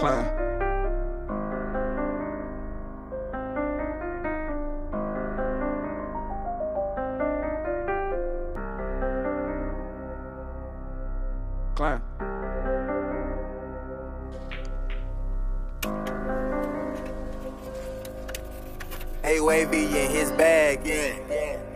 Climb. Climb. A wavy in his bag, yeah.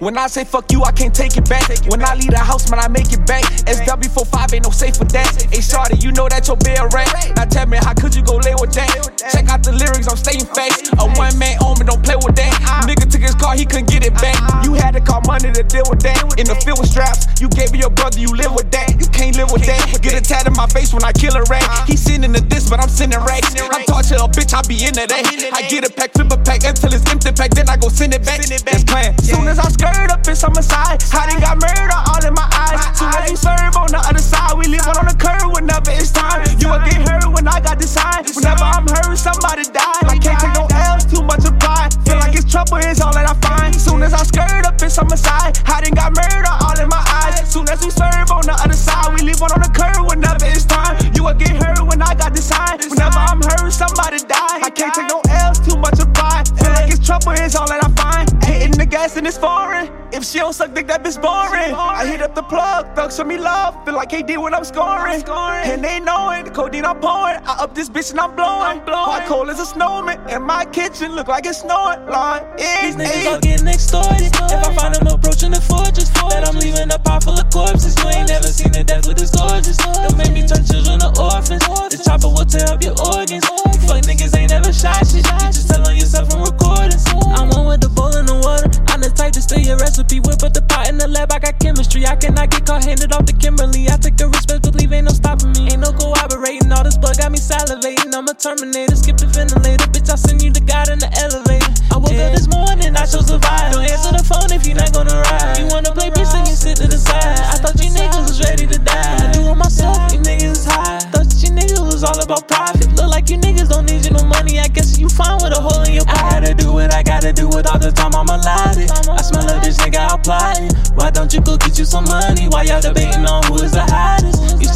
When I say fuck you, I can't take it back. When I leave the house, man, I make it back. SW45 ain't no safe for that. Hey, shorty, you know that your bill rap. Now tell me, how could you go lay with that? Check out the lyrics, I'm staying facts. A one man me, don't play with that. Nigga took his car, he couldn't get it back. You had to call money to deal with that. In the field with straps, you gave it your brother, you live with that. You can't live with that. Get a tat in my face when I kill a rat. He sending the diss, but I'm sending racks. I'm to a bitch, I be into that. I get a pack, flip a pack until it's empty pack, then I go send it back. That's plan. Soon as I skirt it's on my side. I done got murder all in my eyes. Soon as you serve on the other side, we live on the curb whenever it's time. You will get hurt when I got the sign. Whenever I'm hurt, somebody die. I can't take no L's, too much of pride. Feel like it's trouble, it's all that I find. Soon as I skirt up, it's on my side. I done got murder all in my eyes. Soon as we serve on the other side, we live on the curb whenever it's time. You will get hurt when I got the sign. Whenever I'm hurt, somebody die. I can't take and it's foreign. If she don't suck dick, that bitch boring. I hit up the plug, thugs show me love. Feel like KD when I'm scoring. And they know it, the codeine I'm pouring. I up this bitch and I'm blowing. Hot cold as a snowman. And my kitchen look like it's snowing. Like, eh, These niggas eh. all getting extorted. If I find them approaching the fortress, bet I'm leaving a pot full of corpses. You ain't never seen a death with this gorgeous. Don't make me turn children blood got me salivating. I'm a terminator. Skip the ventilator. Bitch, I send you the God in the elevator. I woke up this morning. I chose to vibe. Don't answer the phone if you're not gonna ride. You wanna play bitch, then you sit to the side. I thought you niggas was ready to die. I do it myself. You niggas is high. Thought you niggas was all about profit. Look like you niggas don't need you no money. I guess you fine with a hole in your pocket. I gotta do what I gotta do with all the time I'm allotted. I smell a bitch, nigga, out plotting. Why don't you go get you some money? Why y'all debating on who is the hottest? You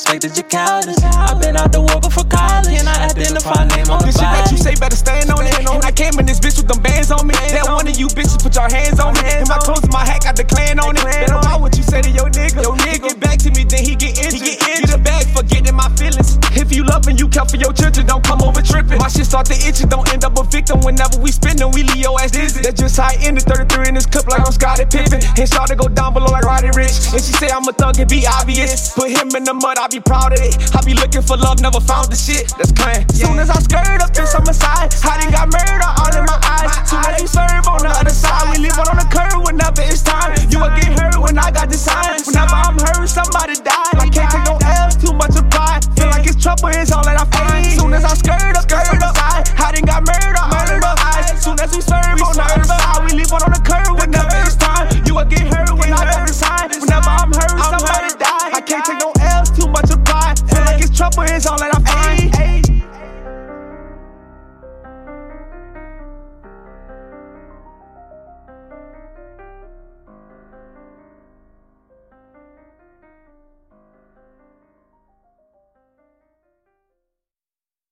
expected you cowardice. i been out the war before college. And I identify name on the This shit that you say better stand on it. And I came in this bitch with them bands on me. That one of you bitches put your hands on me. And my clothes and my hat got the clan on it. Better about what you say to your nigga. Your nigga get back to me, then he get injured. He get injured. Get a bag for getting my feelings. If you loving, you care for your shit start to itch. Don't end up a victim whenever we spinning. We your ass dizzy. That's just how I ended 33 in this cup like I'm Scottie Pippen. And start to go down below like Roddy Ricch. And she say I'm a thug, it be obvious. Put him in the mud, I be proud of it. I be looking for love, never found the shit. That's clan. Soon as I skirt up, it's